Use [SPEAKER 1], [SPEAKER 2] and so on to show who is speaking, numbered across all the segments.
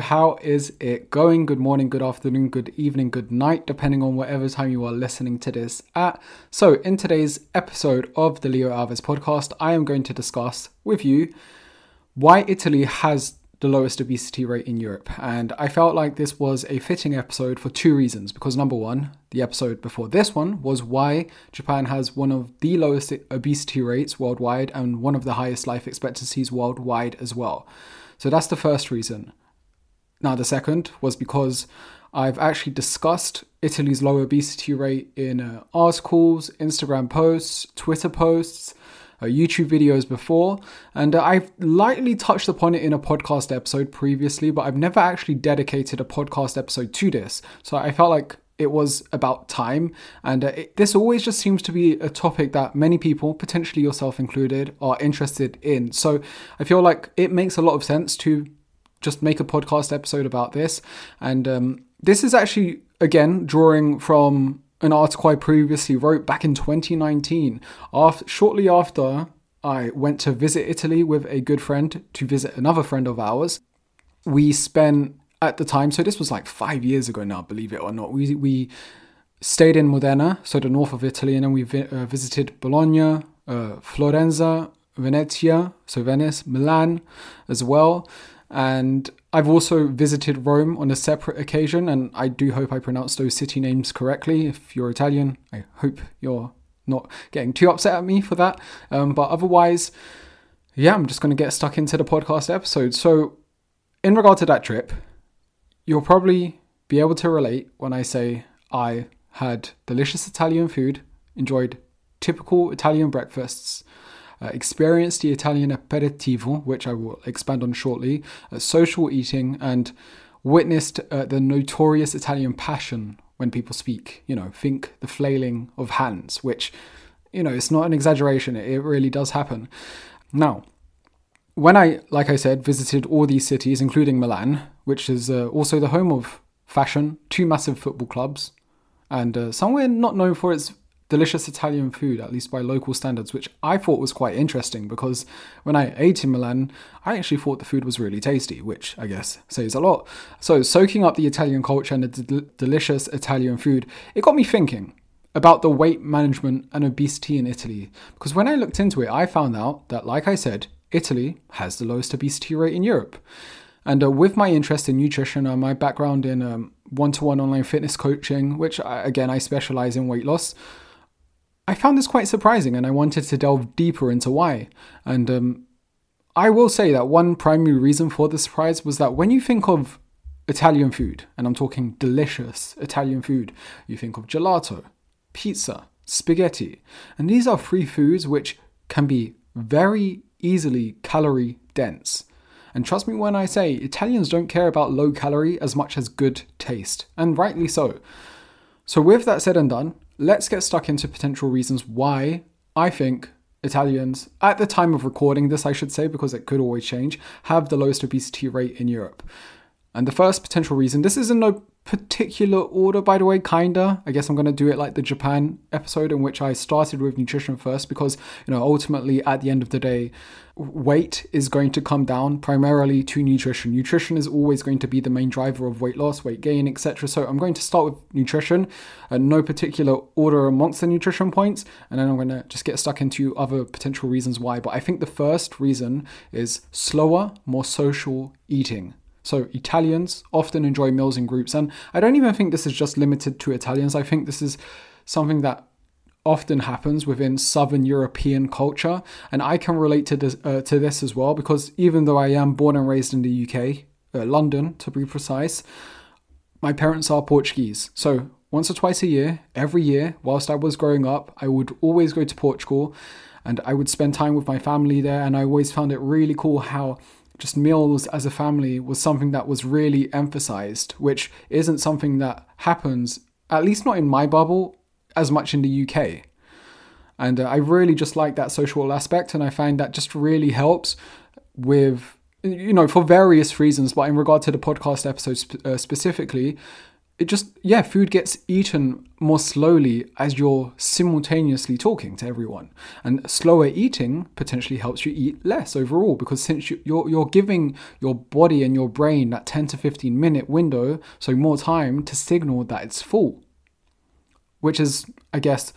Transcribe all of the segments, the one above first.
[SPEAKER 1] how is it going? Good morning, good afternoon, good evening, good night, depending on whatever time you are listening to this at. So, in today's episode of the Leo Alves podcast, I am going to discuss with you why Italy has the lowest obesity rate in Europe. And I felt like this was a fitting episode for two reasons. Because, number one, the episode before this one was why Japan has one of the lowest obesity rates worldwide and one of the highest life expectancies worldwide as well. So, that's the first reason. Now, the second was because I've actually discussed Italy's low obesity rate in uh, articles, Instagram posts, Twitter posts, uh, YouTube videos before, and uh, I've lightly touched upon it in a podcast episode previously, but I've never actually dedicated a podcast episode to this. So I felt like it was about time, and uh, it, this always just seems to be a topic that many people, potentially yourself included, are interested in. So I feel like it makes a lot of sense to just make a podcast episode about this, and um, this is actually again drawing from an article I previously wrote back in 2019. After, shortly after I went to visit Italy with a good friend to visit another friend of ours, we spent at the time, so this was like five years ago now, believe it or not, we, we stayed in Modena, so the north of Italy, and then we vi- uh, visited Bologna, uh, Florenza, Venezia, so Venice, Milan as well. And I've also visited Rome on a separate occasion, and I do hope I pronounced those city names correctly. If you're Italian, I hope you're not getting too upset at me for that. Um, but otherwise, yeah, I'm just going to get stuck into the podcast episode. So, in regard to that trip, you'll probably be able to relate when I say I had delicious Italian food, enjoyed typical Italian breakfasts, uh, experienced the Italian aperitivo, which I will expand on shortly, uh, social eating, and witnessed uh, the notorious Italian passion when people speak. You know, think the flailing of hands, which, you know, it's not an exaggeration, it, it really does happen. Now, when I, like I said, visited all these cities, including Milan, which is uh, also the home of fashion, two massive football clubs, and uh, somewhere not known for its delicious Italian food, at least by local standards, which I thought was quite interesting because when I ate in Milan, I actually thought the food was really tasty, which I guess says a lot. So, soaking up the Italian culture and the d- delicious Italian food, it got me thinking about the weight management and obesity in Italy. Because when I looked into it, I found out that, like I said, Italy has the lowest obesity rate in Europe. And uh, with my interest in nutrition and my background in one to one online fitness coaching, which I, again I specialize in weight loss, I found this quite surprising and I wanted to delve deeper into why. And um, I will say that one primary reason for the surprise was that when you think of Italian food, and I'm talking delicious Italian food, you think of gelato, pizza, spaghetti. And these are three foods which can be very easily calorie dense. And trust me when I say Italians don't care about low calorie as much as good taste, and rightly so. So, with that said and done, let's get stuck into potential reasons why I think Italians, at the time of recording this, I should say, because it could always change, have the lowest obesity rate in Europe. And the first potential reason, this is in no particular order, by the way, kinda. I guess I'm gonna do it like the Japan episode, in which I started with nutrition first, because you know ultimately at the end of the day, weight is going to come down primarily to nutrition. Nutrition is always going to be the main driver of weight loss, weight gain, etc. So I'm going to start with nutrition, and no particular order amongst the nutrition points, and then I'm gonna just get stuck into other potential reasons why. But I think the first reason is slower, more social eating. So Italians often enjoy meals in groups, and I don't even think this is just limited to Italians. I think this is something that often happens within Southern European culture, and I can relate to this uh, to this as well because even though I am born and raised in the UK, uh, London to be precise, my parents are Portuguese. So once or twice a year, every year, whilst I was growing up, I would always go to Portugal, and I would spend time with my family there, and I always found it really cool how just meals as a family was something that was really emphasized, which isn't something that happens, at least not in my bubble, as much in the UK. And uh, I really just like that social aspect, and I find that just really helps with, you know, for various reasons, but in regard to the podcast episode sp- uh, specifically, it just yeah food gets eaten more slowly as you're simultaneously talking to everyone. And slower eating potentially helps you eat less overall because since you, you're you're giving your body and your brain that 10 to 15 minute window so more time to signal that it's full which is i guess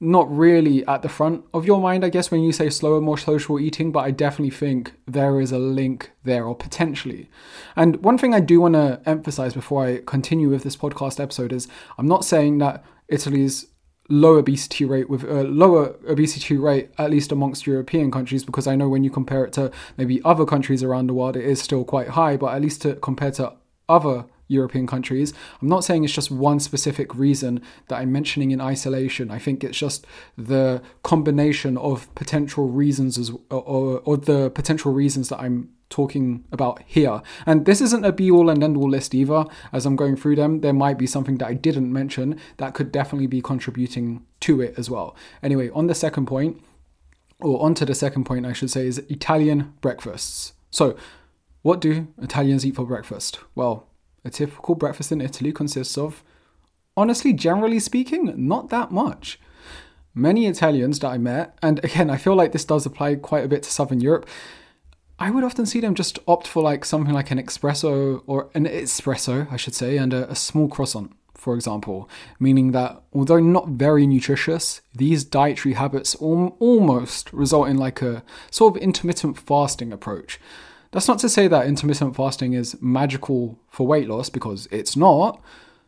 [SPEAKER 1] not really at the front of your mind, I guess, when you say slower, more social eating, but I definitely think there is a link there, or potentially. And one thing I do want to emphasize before I continue with this podcast episode is I'm not saying that Italy's low obesity rate with a lower obesity rate at least amongst European countries because I know when you compare it to maybe other countries around the world it is still quite high but at least to, compare to other European countries. I'm not saying it's just one specific reason that I'm mentioning in isolation. I think it's just the combination of potential reasons as or, or the potential reasons that I'm talking about here. And this isn't a be all and end all list either. As I'm going through them, there might be something that I didn't mention that could definitely be contributing to it as well. Anyway, on the second point, or onto the second point, I should say, is Italian breakfasts. So, what do Italians eat for breakfast? Well, a typical breakfast in Italy consists of, honestly, generally speaking, not that much. Many Italians that I met, and again, I feel like this does apply quite a bit to Southern Europe, I would often see them just opt for like something like an espresso or an espresso, I should say, and a, a small croissant, for example, meaning that although not very nutritious, these dietary habits al- almost result in like a sort of intermittent fasting approach. That's not to say that intermittent fasting is magical for weight loss because it's not.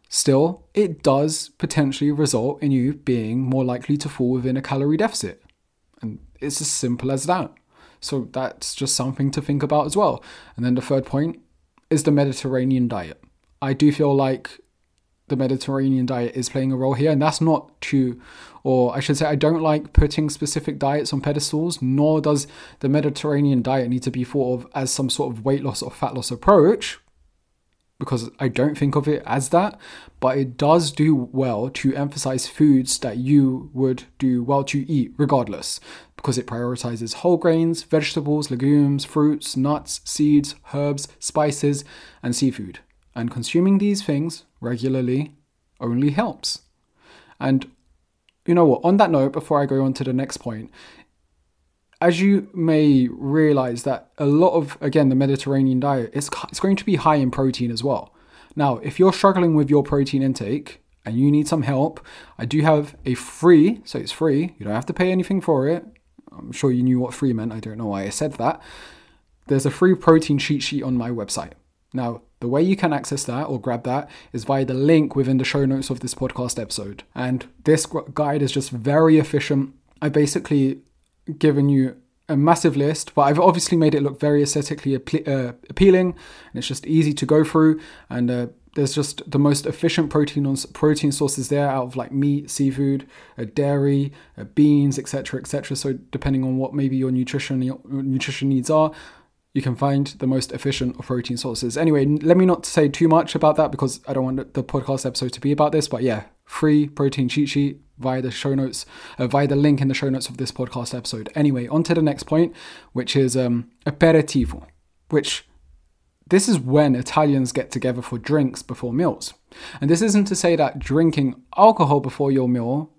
[SPEAKER 1] Still, it does potentially result in you being more likely to fall within a calorie deficit. And it's as simple as that. So that's just something to think about as well. And then the third point is the Mediterranean diet. I do feel like the Mediterranean diet is playing a role here, and that's not to, or I should say, I don't like putting specific diets on pedestals, nor does the Mediterranean diet need to be thought of as some sort of weight loss or fat loss approach, because I don't think of it as that, but it does do well to emphasize foods that you would do well to eat regardless, because it prioritizes whole grains, vegetables, legumes, fruits, nuts, seeds, herbs, spices, and seafood. And consuming these things regularly only helps. And you know what, on that note, before I go on to the next point, as you may realize that a lot of again the Mediterranean diet is it's going to be high in protein as well. Now, if you're struggling with your protein intake and you need some help, I do have a free, so it's free, you don't have to pay anything for it. I'm sure you knew what free meant. I don't know why I said that. There's a free protein cheat sheet on my website. Now, the way you can access that or grab that is via the link within the show notes of this podcast episode. And this guide is just very efficient. I basically given you a massive list, but I've obviously made it look very aesthetically uh, appealing, and it's just easy to go through. And uh, there's just the most efficient protein on, protein sources there out of like meat, seafood, uh, dairy, uh, beans, etc., etc. So depending on what maybe your nutrition your nutrition needs are, you can find the most efficient of protein sources. Anyway, let me not say too much about that because I don't want the podcast episode to be about this. But yeah, free protein cheat sheet via the show notes, uh, via the link in the show notes of this podcast episode. Anyway, on to the next point, which is um, aperitivo, which this is when Italians get together for drinks before meals. And this isn't to say that drinking alcohol before your meal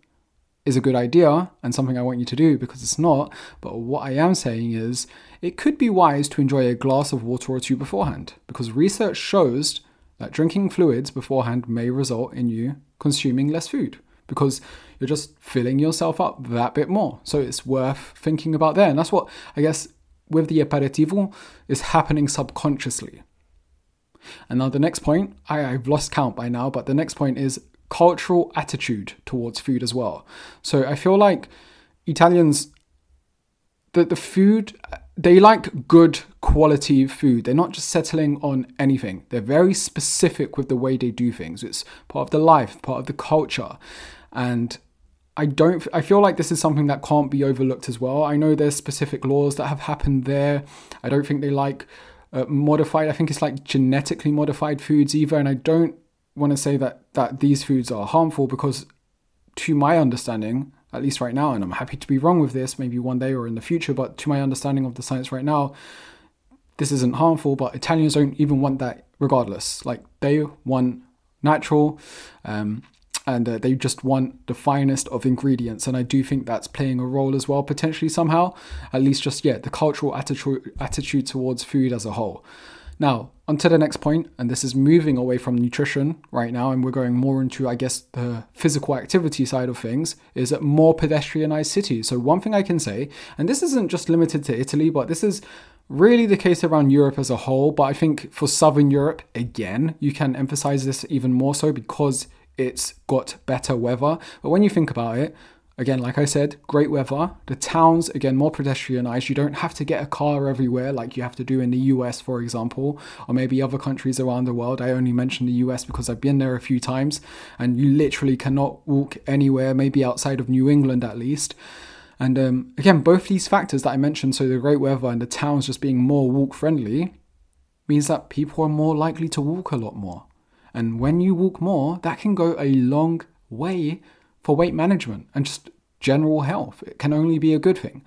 [SPEAKER 1] is a good idea and something I want you to do because it's not. But what I am saying is it could be wise to enjoy a glass of water or two beforehand because research shows that drinking fluids beforehand may result in you consuming less food because you're just filling yourself up that bit more. So it's worth thinking about there. And that's what I guess with the aperitivo is happening subconsciously. And now the next point, I, I've lost count by now, but the next point is cultural attitude towards food as well. So I feel like Italians, the, the food, they like good quality food. They're not just settling on anything. They're very specific with the way they do things. It's part of the life, part of the culture. And I don't I feel like this is something that can't be overlooked as well. I know there's specific laws that have happened there. I don't think they like uh, modified. I think it's like genetically modified foods either and I don't want to say that that these foods are harmful because to my understanding at least right now and i'm happy to be wrong with this maybe one day or in the future but to my understanding of the science right now this isn't harmful but italians don't even want that regardless like they want natural. Um, and uh, they just want the finest of ingredients and i do think that's playing a role as well potentially somehow at least just yeah the cultural attitude attitude towards food as a whole now on to the next point and this is moving away from nutrition right now and we're going more into i guess the physical activity side of things is that more pedestrianized cities so one thing i can say and this isn't just limited to italy but this is really the case around Europe as a whole, but I think for Southern Europe, again, you can emphasize this even more so because it's got better weather. But when you think about it, again, like I said, great weather. The towns, again, more pedestrianized. You don't have to get a car everywhere like you have to do in the US, for example, or maybe other countries around the world. I only mention the US because I've been there a few times, and you literally cannot walk anywhere, maybe outside of New England at least. And um, again, both these factors that I mentioned, so the great weather and the towns just being more walk friendly, means that people are more likely to walk a lot more. And when you walk more, that can go a long way for weight management and just general health. It can only be a good thing.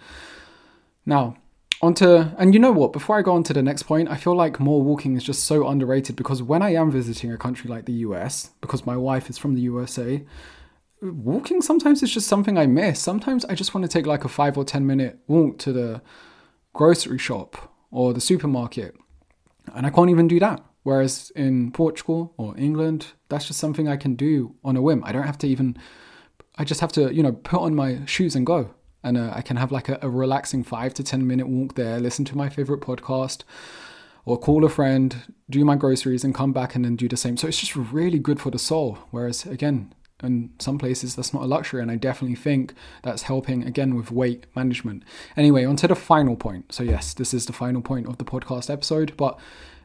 [SPEAKER 1] Now, onto and you know what before i go on to the next point i feel like more walking is just so underrated because when i am visiting a country like the us because my wife is from the usa walking sometimes is just something i miss sometimes i just want to take like a five or ten minute walk to the grocery shop or the supermarket and i can't even do that Whereas in Portugal or England, that's just something I can do on a whim. I don't have to even, I just have to, you know, put on my shoes and go. And uh, I can have like a, a relaxing five to 10 minute walk there, listen to my favorite podcast, or call a friend, do my groceries, and come back and then do the same. So it's just really good for the soul. Whereas, again, in some places that's not a luxury and i definitely think that's helping again with weight management anyway on to the final point so yes this is the final point of the podcast episode but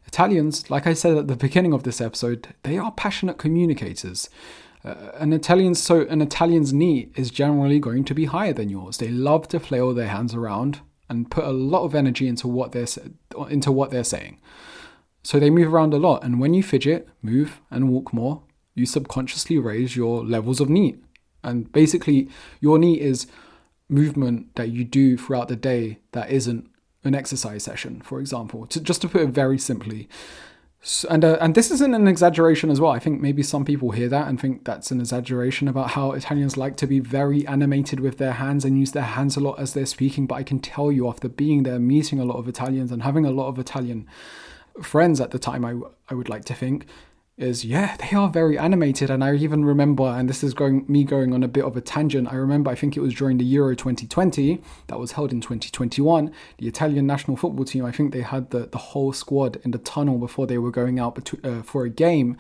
[SPEAKER 1] Italians, like I said at the beginning of this episode, they are passionate communicators. Uh, an Italian so an Italian's NEAT is generally going to be higher than yours. They love to flail their hands around and put a lot of energy into what they're into what they're saying. So they move around a lot, and when you fidget, move, and walk more, you subconsciously raise your levels of NEAT. And basically, your NEAT is movement that you do throughout the day that isn't an exercise session, for example, to, just to put it very simply. And uh, and this isn't an exaggeration as well. I think maybe some people hear that and think that's an exaggeration about how Italians like to be very animated with their hands and use their hands a lot as they're speaking. But I can tell you, after being there, meeting a lot of Italians and having a lot of Italian friends at the time, I I would like to think is yeah they are very animated and i even remember and this is going me going on a bit of a tangent i remember i think it was during the euro 2020 that was held in 2021 the italian national football team i think they had the, the whole squad in the tunnel before they were going out uh, for a game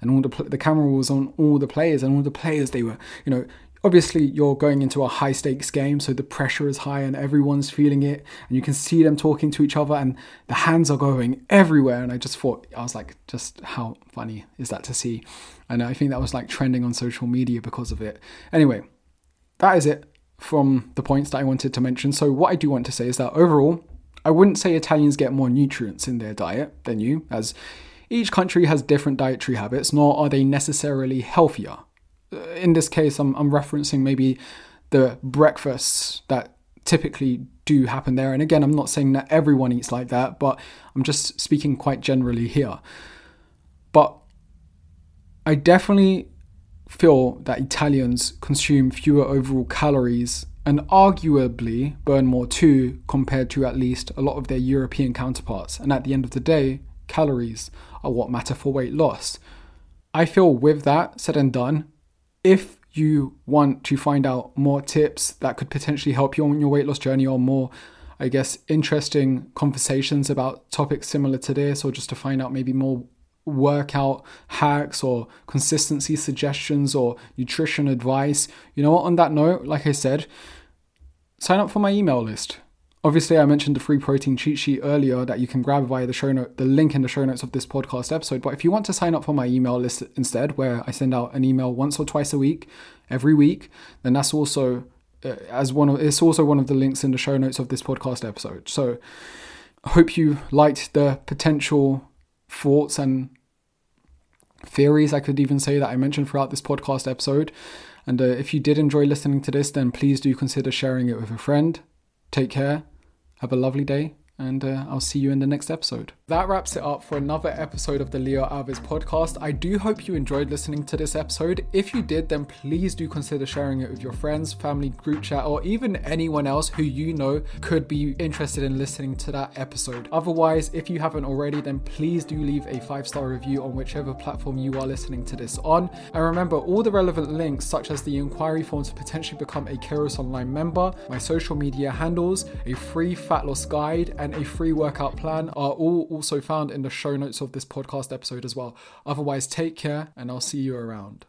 [SPEAKER 1] and all the the camera was on all the players and all the players they were you know obviously you're going into a high stakes game so the pressure is high and everyone's feeling it and you can see them talking to each other and the hands are going everywhere and i just thought i was like just how funny is that to see? And i think that was like trending on social media because of it. Anyway that is it from the points that i wanted to mention. So what i do want to say is that overall i wouldn't say italians get more nutrients in their diet than you as each country has different dietary habits nor are they necessarily healthier Uh, in this case, I'm, I'm referencing maybe the breakfasts that typically do happen there. And again, I'm not saying that everyone eats like that, but I'm just speaking quite generally here. But I definitely feel that Italians consume fewer overall calories and arguably burn more too compared to at least a lot of their European counterparts. And at the end of the day, calories are what matter for weight loss. I feel with that said and done, if you want to find out more tips that could potentially help you on your weight loss journey or more I guess interesting conversations about topics similar to this or just to find out maybe more workout hacks or consistency suggestions or nutrition advice. You know what, on that note, like I said, sign up for my email list. Obviously, I mentioned the free protein cheat sheet earlier that you can grab via the show note, the link in the show notes of this podcast episode. But if you want to sign up for my email list instead, where I send out an email once or twice a week, every week, then that's also uh, as one of it's also one of the links in the show notes of this podcast episode. So, I hope you liked the potential thoughts and theories. I could even say that I mentioned throughout this podcast episode. And uh, if you did enjoy listening to this, then please do consider sharing it with a friend. Take care, have a lovely day, and uh, I'll see you in the next episode. That wraps it up for another episode of the Leo Alves podcast. I do hope you enjoyed listening to this episode. If you did, then please do consider sharing it with your friends, family, group chat, or even anyone else who you know could be interested in listening to that episode. Otherwise, if you haven't already, then please do leave a five star review on whichever platform you are listening to this on. And remember, all the relevant links, such as the inquiry form to potentially become a Kairos Online member, my social media handles, a free fat loss guide, and a free workout plan, are all also found in the show notes of this podcast episode as well. Otherwise, take care and I'll see you around.